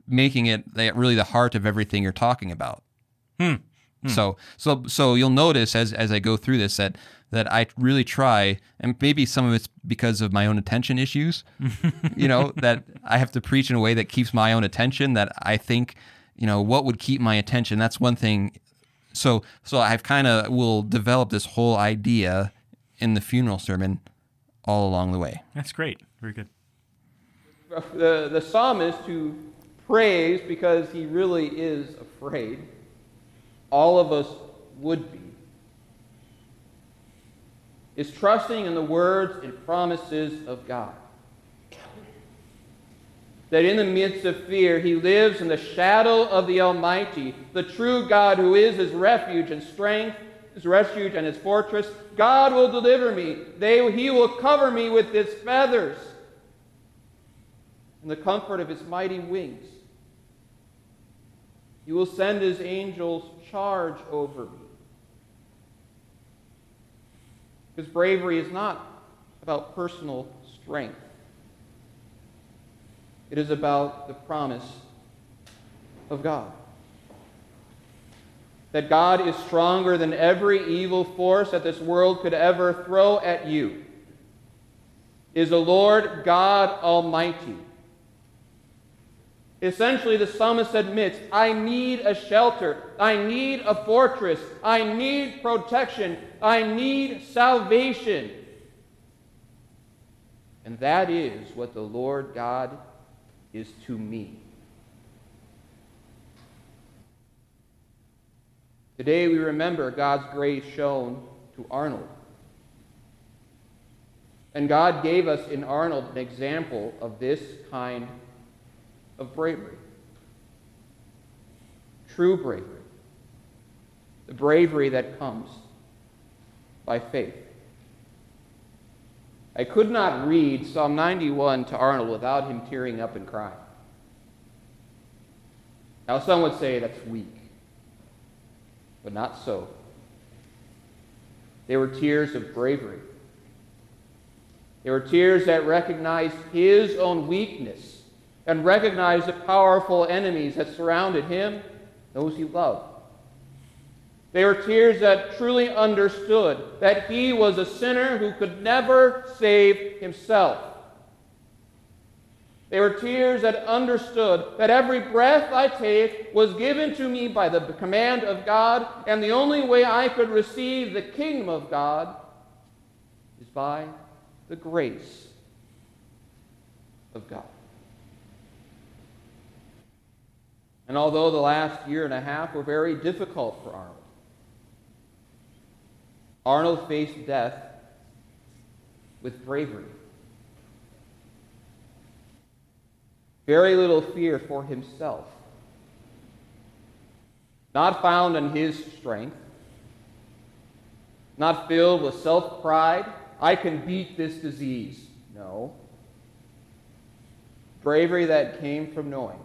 making it really the heart of everything you're talking about. So so so you'll notice as as I go through this that that I really try, and maybe some of it's because of my own attention issues. (laughs) you know that I have to preach in a way that keeps my own attention. That I think, you know, what would keep my attention. That's one thing. So so I've kind of will develop this whole idea in the funeral sermon all along the way. That's great. Very good. the, the psalmist who prays because he really is afraid, all of us would be, is trusting in the words and promises of God. That in the midst of fear, he lives in the shadow of the Almighty, the true God who is his refuge and strength, his refuge and his fortress. God will deliver me. They, he will cover me with his feathers and the comfort of his mighty wings. He will send his angels charge over me. Because bravery is not about personal strength. It is about the promise of God. That God is stronger than every evil force that this world could ever throw at you. Is the Lord God Almighty. Essentially, the psalmist admits, I need a shelter. I need a fortress. I need protection. I need salvation. And that is what the Lord God is to me. Today we remember God's grace shown to Arnold. And God gave us in Arnold an example of this kind of bravery. True bravery. The bravery that comes by faith. I could not read Psalm 91 to Arnold without him tearing up and crying. Now, some would say that's weak, but not so. They were tears of bravery, They were tears that recognized his own weakness and recognized the powerful enemies that surrounded him, those he loved. They were tears that truly understood that he was a sinner who could never save himself. They were tears that understood that every breath I take was given to me by the command of God, and the only way I could receive the kingdom of God is by the grace of God. And although the last year and a half were very difficult for Arnold, Arnold faced death with bravery. Very little fear for himself. Not found in his strength, not filled with self pride. I can beat this disease. No. Bravery that came from knowing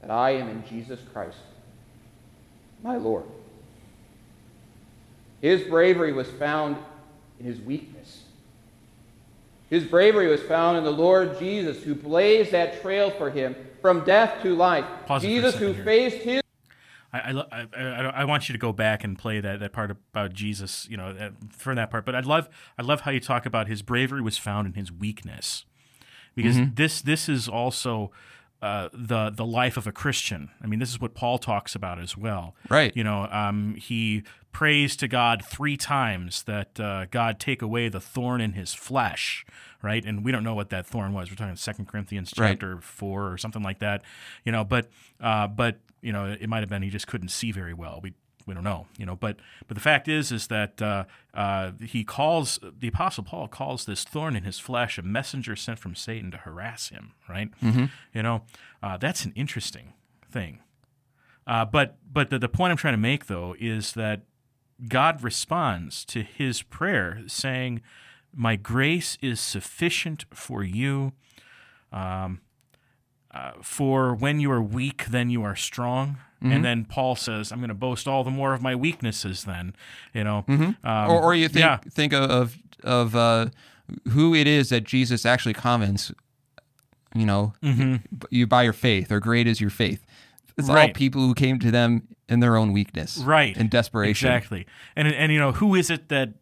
that I am in Jesus Christ, my Lord. His bravery was found in his weakness. His bravery was found in the Lord Jesus, who blazed that trail for him from death to life. Pause Jesus, who here. faced his. I, I, I, I, want you to go back and play that, that part about Jesus, you know, for that part. But I'd love I love how you talk about his bravery was found in his weakness, because mm-hmm. this this is also uh, the the life of a Christian. I mean, this is what Paul talks about as well. Right. You know, um, he prays to God three times that uh, God take away the thorn in his flesh. Right, and we don't know what that thorn was. We're talking Second Corinthians chapter right. four or something like that. You know, but uh, but you know, it might have been he just couldn't see very well. We we don't know, you know. But but the fact is, is that uh, uh, he calls the apostle Paul calls this thorn in his flesh a messenger sent from Satan to harass him. Right? Mm-hmm. You know, uh, that's an interesting thing. Uh, but but the, the point I'm trying to make though is that God responds to his prayer saying, "My grace is sufficient for you." Um, uh, for when you are weak, then you are strong. Mm-hmm. And then Paul says, "I'm going to boast all the more of my weaknesses." Then, you know, mm-hmm. um, or, or you think yeah. think of of uh, who it is that Jesus actually comments. You know, mm-hmm. you by your faith, or great is your faith. It's right. all people who came to them in their own weakness, right, in desperation, exactly. And and you know, who is it that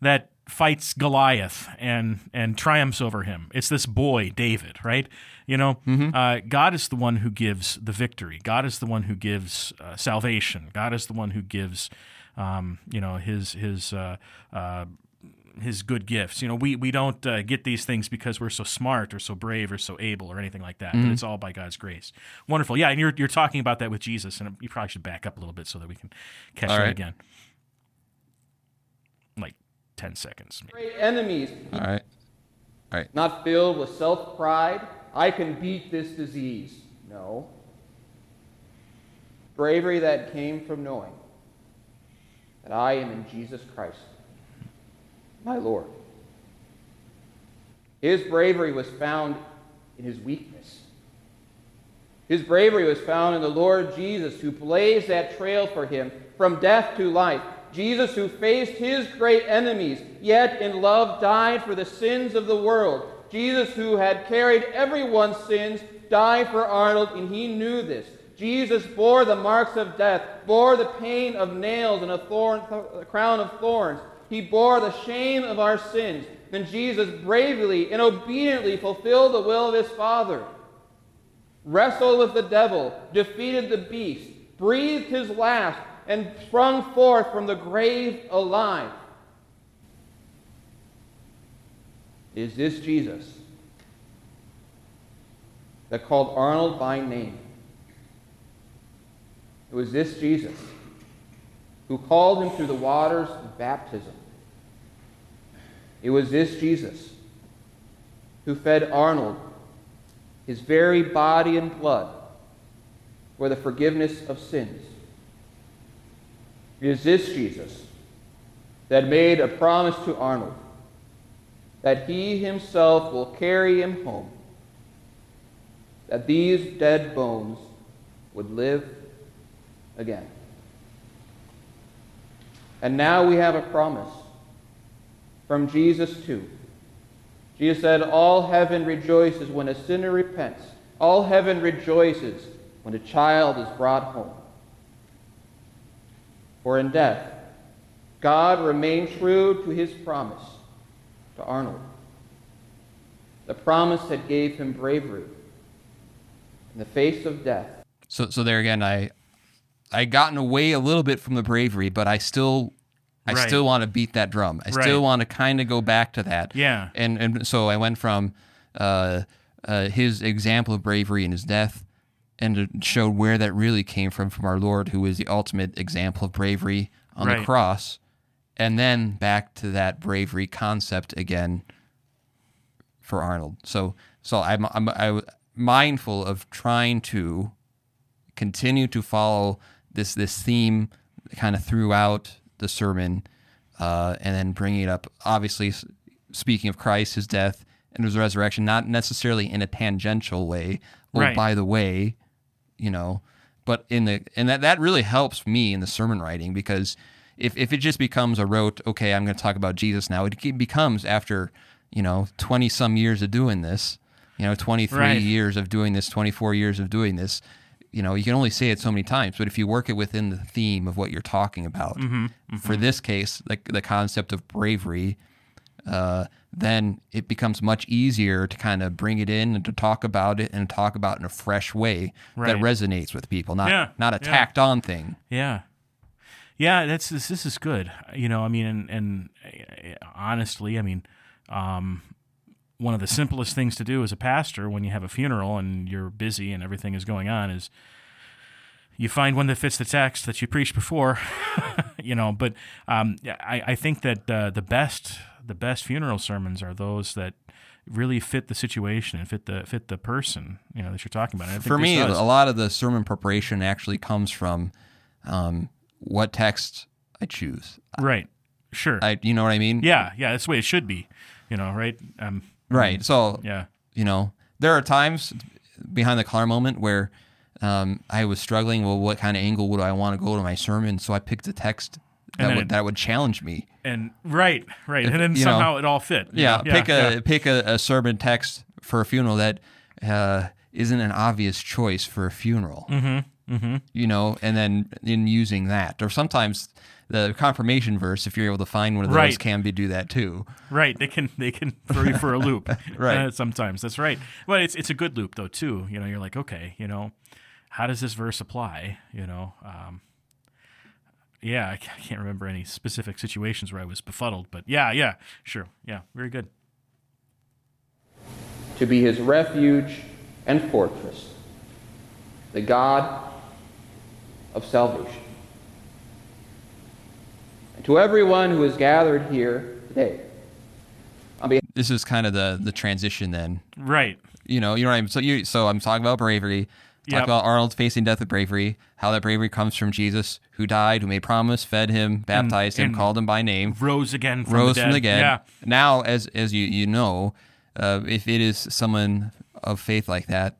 that fights Goliath and and triumphs over him? It's this boy David, right? You know, mm-hmm. uh, God is the one who gives the victory. God is the one who gives uh, salvation. God is the one who gives, um, you know, his his uh, uh his good gifts. You know, we we don't uh, get these things because we're so smart or so brave or so able or anything like that. Mm-hmm. But it's all by God's grace. Wonderful. Yeah, and you're you're talking about that with Jesus, and you probably should back up a little bit so that we can catch all that right. again. Like ten seconds. Maybe. Great enemies. All right. All right. Not filled with self pride I can beat this disease. No. Bravery that came from knowing that I am in Jesus Christ, my Lord. His bravery was found in his weakness. His bravery was found in the Lord Jesus, who blazed that trail for him from death to life. Jesus, who faced his great enemies, yet in love died for the sins of the world Jesus, who had carried everyone's sins, died for Arnold, and he knew this. Jesus bore the marks of death, bore the pain of nails and a, thorn, a crown of thorns. He bore the shame of our sins. Then Jesus bravely and obediently fulfilled the will of his Father, wrestled with the devil, defeated the beast, breathed his last, and sprung forth from the grave alive. is this Jesus that called Arnold by name. It was this Jesus who called him through the waters of baptism. It was this Jesus who fed Arnold his very body and blood for the forgiveness of sins. It is this Jesus that made a promise to Arnold that he himself will carry him home, that these dead bones would live again. And now we have a promise from Jesus too. Jesus said, All heaven rejoices when a sinner repents. All heaven rejoices when a child is brought home. For in death, God remained true to his promise to Arnold. The promise that gave him bravery in the face of death. So so there again, I I gotten away a little bit from the bravery, but I still I Right. still want to beat that drum. I Right. still want to kind of go back to that. Yeah. And and so I went from uh, uh, his example of bravery in his death, and it showed where that really came from from our Lord, who is the ultimate example of bravery on Right. the cross, and then back to that bravery concept again for Arnold. So so I'm I'm I, mindful of trying to continue to follow this this theme kind of throughout the sermon, uh, and then bringing it up. Obviously, speaking of Christ, his death and his resurrection, not necessarily in a tangential way. or Right. by the way, you know, but in the and that that really helps me in the sermon writing because if if it just becomes a rote, okay, I'm going to talk about Jesus now, it becomes after you know 20 some years of doing this, you know, 23 Right. years of doing this, 24 years of doing this. You know, you can only say it so many times, but if you work it within the theme of what you're talking about, for this case, like the concept of bravery, uh, then it becomes much easier to kind of bring it in and to talk about it and talk about it in a fresh way that resonates with people, not Yeah, not a yeah. tacked on thing. Yeah. Yeah, that's this, this is good. You know, I mean, and, and honestly, I mean, um, one of the simplest things to do as a pastor when you have a funeral and you're busy and everything is going on is you find one that fits the text that you preached before, (laughs) you know. But um, I, I think that uh, the best the best funeral sermons are those that really fit the situation and fit the fit the person you know that you're talking about. I think For me, does. a lot of the sermon preparation actually comes from um, what text I choose. right, sure, I, you know what I mean? Yeah, yeah, that's the way it should be. You know, right? Um, Right. So yeah, you know, there are times behind the collar moment where um, I was struggling. Well, what kind of angle would I want to go to my sermon? So I picked a text that would it- that would challenge me. and right, right, and then you know, somehow it all fit. Yeah, know? pick a yeah. pick a, a sermon text for a funeral that uh, isn't an obvious choice for a funeral. Mm-hmm. Mm-hmm. You know, and then in using that, or sometimes the confirmation verse, if you're able to find one of those, Right. can be do that too. Right, they can they can throw you for a loop. (laughs) Right. uh, sometimes that's right. Well, it's it's a good loop though too. You know, you're like, okay, you know, how does this verse apply? You know, um, yeah, I I can't remember any specific situations where I was befuddled, but yeah, yeah, sure, yeah, very good. to be his refuge and fortress, the God of salvation. And to everyone who is gathered here today, behalf This is kind of the the transition then. Right, You know, you know what I mean. So you so I'm talking about bravery. Talk Yep. about Arnold facing death with bravery. How that bravery comes from Jesus, who died, who made promise, fed him, baptized him, and called him by name. rose again from rose the dead. from the dead. Yeah, Now, as as you you know, uh, if it is someone of faith like that,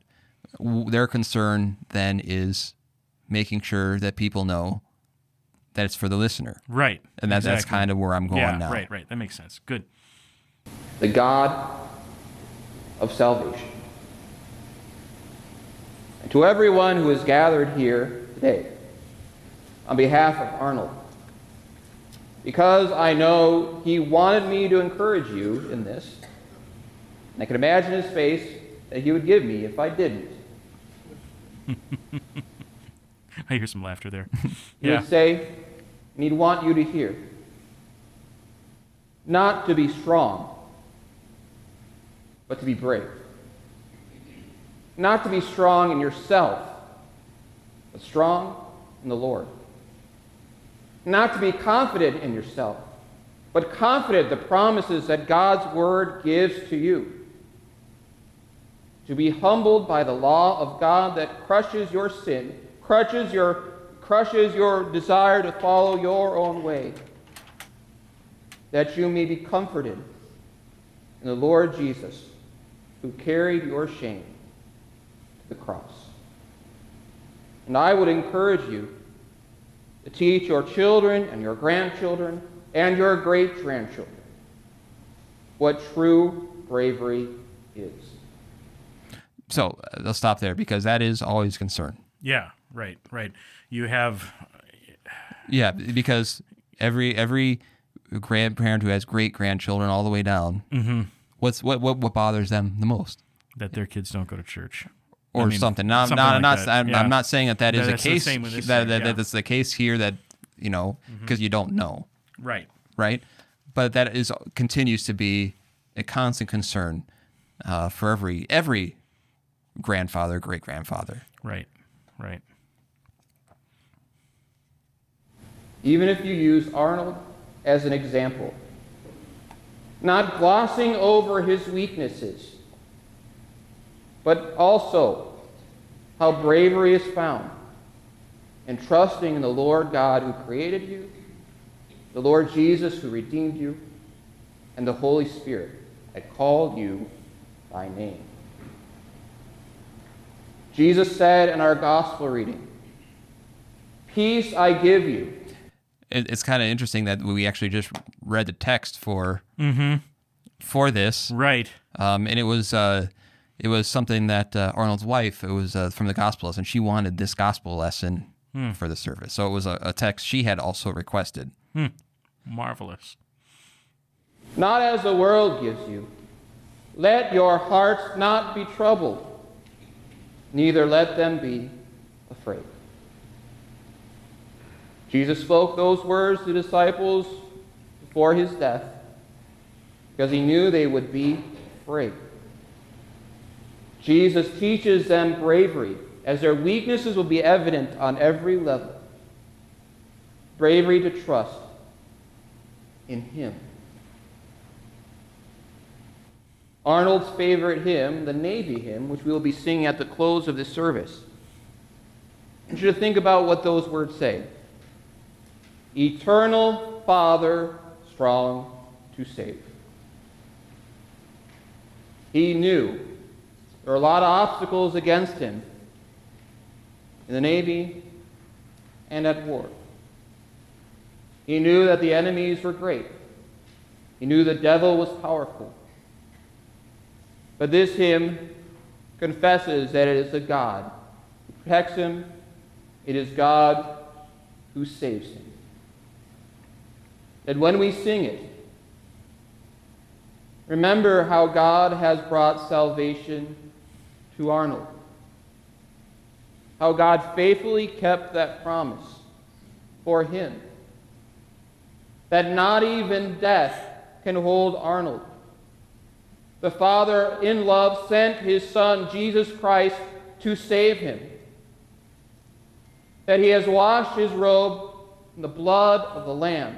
w- their concern then is making sure that people know that it's for the listener, right, and that, that's kind of where I'm going yeah, now. right, right. That makes sense. Good. the God of salvation. And to everyone who is gathered here today, on behalf of Arnold, because I know he wanted me to encourage you in this, and I can imagine his face that he would give me if I didn't. (laughs) (laughs) I hear some laughter there. He (laughs) yeah, would say, and he'd want you to hear, not to be strong, but to be brave. Not to be strong in yourself, but strong in the Lord. Not to be confident in yourself, but confident the promises that God's word gives to you. To be humbled by the law of God that crushes your sin, crushes your, crushes your desire to follow your own way, that you may be comforted in the Lord Jesus, who carried your shame to the cross. And I would encourage you to teach your children and your grandchildren and your great grandchildren what true bravery is. So I'll stop there because that is always a concern. Yeah, right, right. You have Yeah, because every every grandparent who has great grandchildren all the way down, Mm-hmm. what's what, what what bothers them the most, that their kids don't go to church. or I mean, something? Now, something not, like not, that, I'm, yeah. I'm not saying that that is That- the case. same with this that, that, yeah. Mm-hmm. that's the case here. That you know because you don't know, Right. right? But that is continues to be a constant concern uh, for every every grandfather, great grandfather. Right. Right. Even if you use Arnold as an example. Not glossing over his weaknesses, but also how bravery is found in trusting in the Lord God who created you, the Lord Jesus who redeemed you, and the Holy Spirit that called you by name. Jesus said in our gospel reading, Peace I give you. It, it's kind of interesting that we actually just read the text for Mm-hmm. for this, Right. um, and it was uh, it was something that uh, Arnold's wife it was uh, from the gospel lesson. She wanted this gospel lesson for the service, so it was a, a text she had also requested. Marvelous. not as the world gives you. Let your hearts not be troubled, neither let them be afraid. Jesus spoke those words to disciples before his death because he knew they would be afraid. Jesus teaches them bravery as their weaknesses will be evident on every level. Bravery to trust in him. Arnold's favorite hymn, the Navy hymn, which we will be singing at the close of this service. I want you to think about what those words say. Eternal Father, strong to save. He knew there were a lot of obstacles against him in the Navy and at war. He knew that the enemies were great. He knew the devil was powerful. But this hymn confesses that it is the God who protects him, it is God who saves him. That when we sing it, remember how God has brought salvation to Arnold, how God faithfully kept that promise for him, that not even death can hold Arnold. The Father, in love, sent his Son, Jesus Christ, to save him. That he has washed his robe in the blood of the Lamb.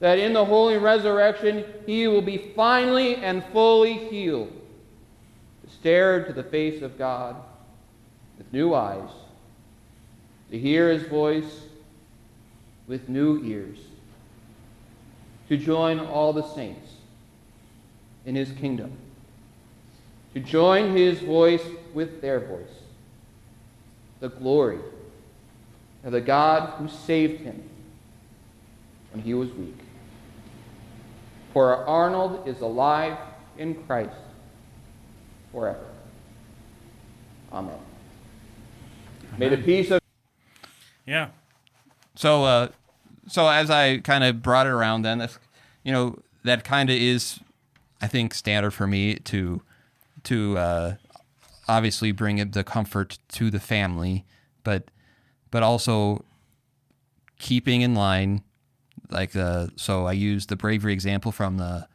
That in the holy resurrection, he will be finally and fully healed, to stare into the face of God with new eyes, to hear his voice with new ears, to join all the saints in his kingdom, to join his voice with their voice, the glory of the God who saved him when he was weak. For Arnold is alive in Christ forever. Amen. May the peace of Yeah. So, uh, so as I kind of brought it around, then that's, you know, that kind of is, I think, standard for me to, to uh, obviously bring the comfort to the family, but, but also keeping in line, like the. So I used the bravery example from the,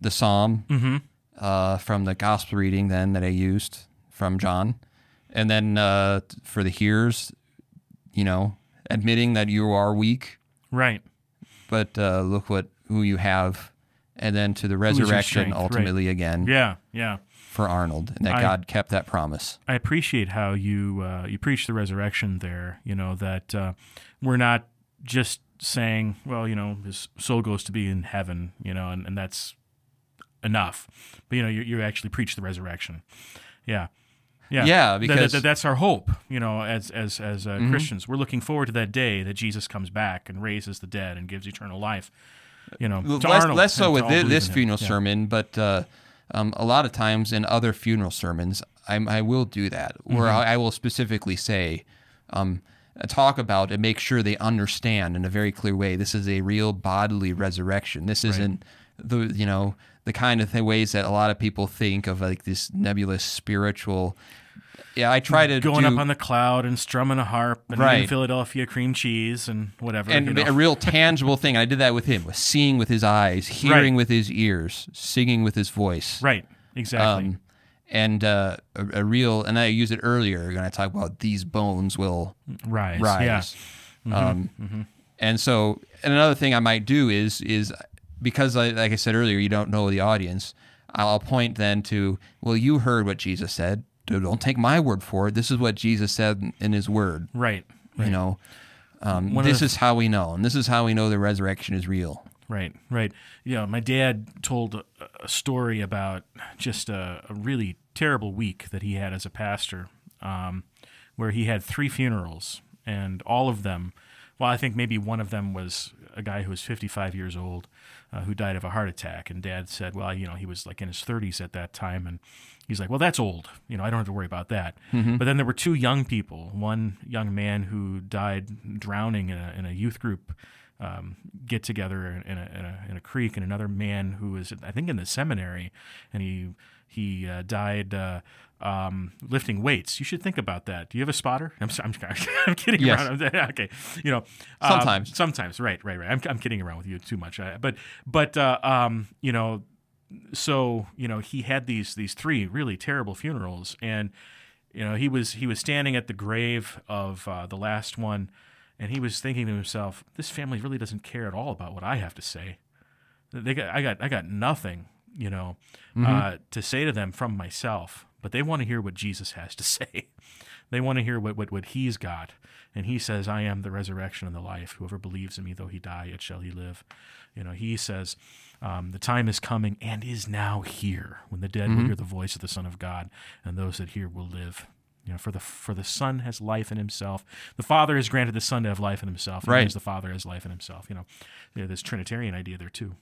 the psalm, uh, from the gospel reading then that I used from John, and then uh, for the hearers, you know, admitting that you are weak, Right. but uh, look what who you have, and then to the resurrection strength, right. ultimately again Yeah. Yeah. for Arnold, and that I- God kept that promise. I appreciate how you uh, you preach the resurrection there. You know that uh, we're not just saying, well, you know, his soul goes to be in heaven, you know, and, and that's enough. But you know, you, you actually preach the resurrection. Yeah. Yeah, Yeah, because- that- that's our hope, you know, as as as uh, Christians, we're looking forward to that day that Jesus comes back and raises the dead and gives eternal life. You know, less, Arnold less so with to all thi- believe this funeral Yeah. sermon, but uh, um, a lot of times in other funeral sermons, I'm, I will do that, where Mm-hmm. I, I will specifically say, um, talk about and make sure they understand in a very clear way. This is a real bodily resurrection. This isn't the you know the kind of th- ways that a lot of people think of like this nebulous spiritual. Yeah, I try to Going do, up on the cloud and strumming a harp and Right. Philadelphia cream cheese and whatever. and you know. a real tangible thing. I did that with him, was seeing with his eyes, hearing Right. with his ears, singing with his voice. right, exactly. Um, and uh, a, a real, and I used it earlier when I talk about these bones will rise, rise. yeah. Um, And so, and another thing I might do is is because, I, like I said earlier, you don't know the audience. I'll point then to, well, you heard what Jesus said. Don't take my word for it. This is what Jesus said in His Word. Right, You know, um, this the- is how we know, and this is how we know the resurrection is real. Right, right. You know, my dad told a, story about just a, a really terrible week that he had as a pastor, um, where he had three funerals, and all of them. Well, I think maybe one of them was a guy who was 55 years old, uh, who died of a heart attack. And Dad said, well, you know, he was like in his 30s at that time, and he's like, well, that's old. You know, I don't have to worry about that. But then there were two young people. One young man who died drowning in a, in a youth group um, get together in a, in, a, in a creek, and another man who was, I think, in the seminary, and he he uh, died uh, um, lifting weights. You should think about that. Do you have a spotter? I'm sorry, I'm, (laughs) I'm kidding Yes. around. (laughs) okay, you know, um, Sometimes. sometimes, right, right, right. I'm, I'm kidding around with you too much, I, but but uh, um, you know, so you know, he had these these three really terrible funerals, and you know, he was he was standing at the grave of uh, the last one, and he was thinking to himself, "This family really doesn't care at all about what I have to say. They got I got I got nothing, you know, uh, to say to them from myself, but they want to hear what Jesus has to (laughs) say. they want to hear what, what what he's got." And he says, I am the resurrection and the life. Whoever believes in me, though he die, yet shall he live. You know, he says, um, the time is coming and is now here when the dead will hear the voice of the Son of God, and those that hear will live. You know, for the for the Son has life in himself. The Father has granted the Son to have life in himself. and Right. as the Father has life in himself. You know, you know, this Trinitarian idea there too.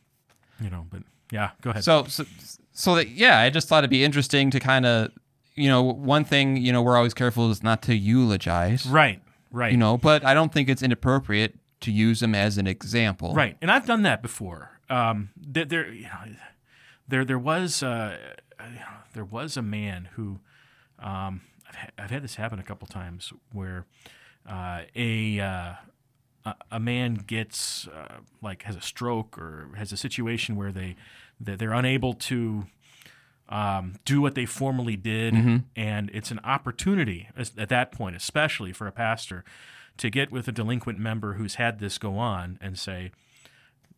You know, but yeah, go ahead. So, so, so that, yeah, I just thought it'd be interesting to kind of, you know, one thing, you know, we're always careful is not to eulogize, right, right, you know, but I don't think it's inappropriate to use them as an example. Right, and I've done that before. Um, there, there, you know, there, there was, uh, there was a man who, um, I've, ha- I've had this happen a couple times where uh, a, uh, a man gets uh, like has a stroke or has a situation where they that they're unable to um, do what they formerly did, and it's an opportunity at that point, especially for a pastor, to get with a delinquent member who's had this go on and say,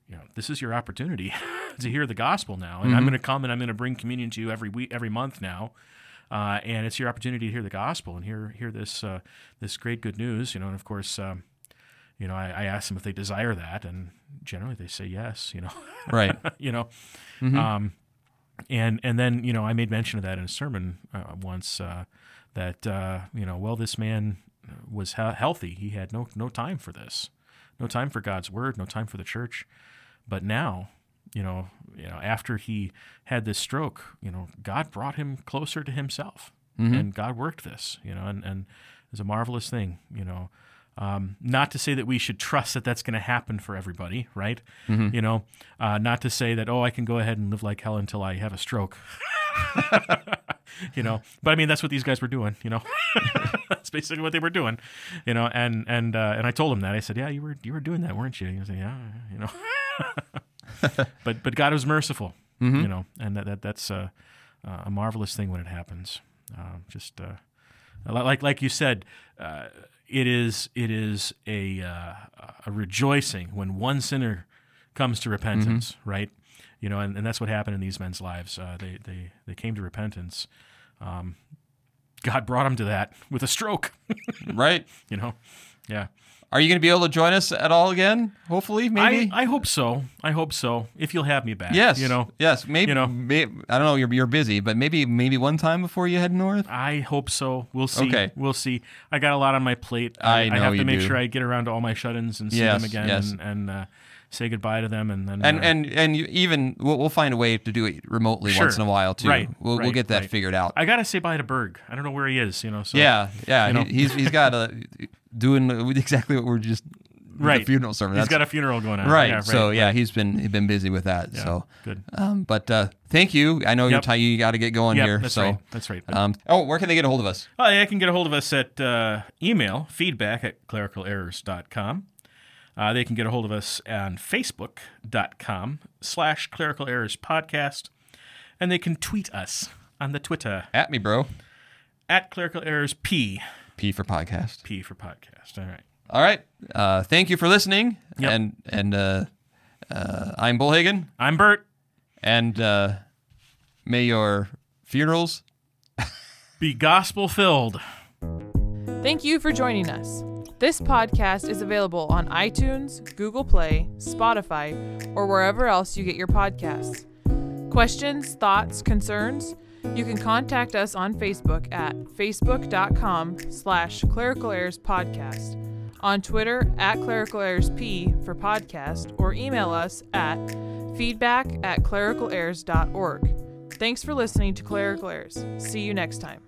you know, this is your opportunity (laughs) to hear the gospel now, and I'm going to come and I'm going to bring communion to you every week, every month now, uh, and it's your opportunity to hear the gospel and hear hear this uh, this great good news, you know, and of course. Um, you know, I, I ask them if they desire that, and generally they say yes. You know, (laughs) Right. you know, um, and and then you know I made mention of that in a sermon uh, once uh, that uh, you know well this man was he- healthy he had no no time for this no time for God's word no time for the church but now you know you know after he had this stroke you know God brought him closer to himself and God worked this you know and and it's a marvelous thing you know um, not to say that we should trust that that's going to happen for everybody, right? You know, uh, not to say that oh, I can go ahead and live like hell until I have a stroke. (laughs) you know, but I mean that's what these guys were doing. You know, (laughs) that's basically what they were doing. You know, and and uh, and I told him that I said, yeah, you were you were doing that, weren't you? He said, yeah, you know. (laughs) (laughs) but but God was merciful. You know, and that, that that's uh, a marvelous thing when it happens. Uh, just uh, like like you said, uh, it is it is a uh, a rejoicing when one sinner comes to repentance, right? You know, and, and that's what happened in these men's lives. Uh, they they they came to repentance. Um, God brought them to that with a stroke. (laughs) Right. you know, yeah. Are you going to be able to join us at all again? Hopefully, maybe. I, I hope so. I hope so. If you'll have me back, yes. You know, Yes. Maybe. you know. may- I don't know. You're you're busy, but maybe maybe one time before you head north. I hope so. We'll see. Okay. We'll see. I got a lot on my plate. I I know have to you make do. sure I get around to all my shut-ins and see Yes, them again. yes. And, and uh, say goodbye to them, and then And uh, and and even we'll, we'll find a way to do it remotely Sure. once in a while too. Right, We'll we'll get that right. figured out. I gotta say bye to Berg. I don't know where he is. You know. So yeah, yeah. you know. he's he's got a doing (laughs) exactly what we're just Right. the funeral sermon. He's got a funeral going on. right. Yeah, So yeah, he's been he's been busy with that. Yeah, So good. Um, but uh, thank you. I know you're Yep. tight. You got to get going Yep, here. that's so right. That's right. Um, oh, where can they get a hold of us? Oh, yeah, I can get a hold of us at uh, email feedback at clericalerrors.com. Uh, they can get a hold of us on facebook.com slash clerical errors podcast. And they can tweet us on the Twitter At me, bro. at clerical errors P. P for podcast. P for podcast. All right. All right. Uh, thank you for listening. Yep. And and uh, uh, I'm Bullhagen. I'm Bert. And uh, may your funerals Be gospel filled. Thank you for joining us. This podcast is available on iTunes, Google Play, Spotify, or wherever else you get your podcasts. Questions, thoughts, concerns? You can contact us on Facebook at facebook.com slash clerical podcast, on Twitter at clerical p for podcast, or email us at feedback at clericalerrors.org. Thanks for listening to Clerical Errors. See you next time.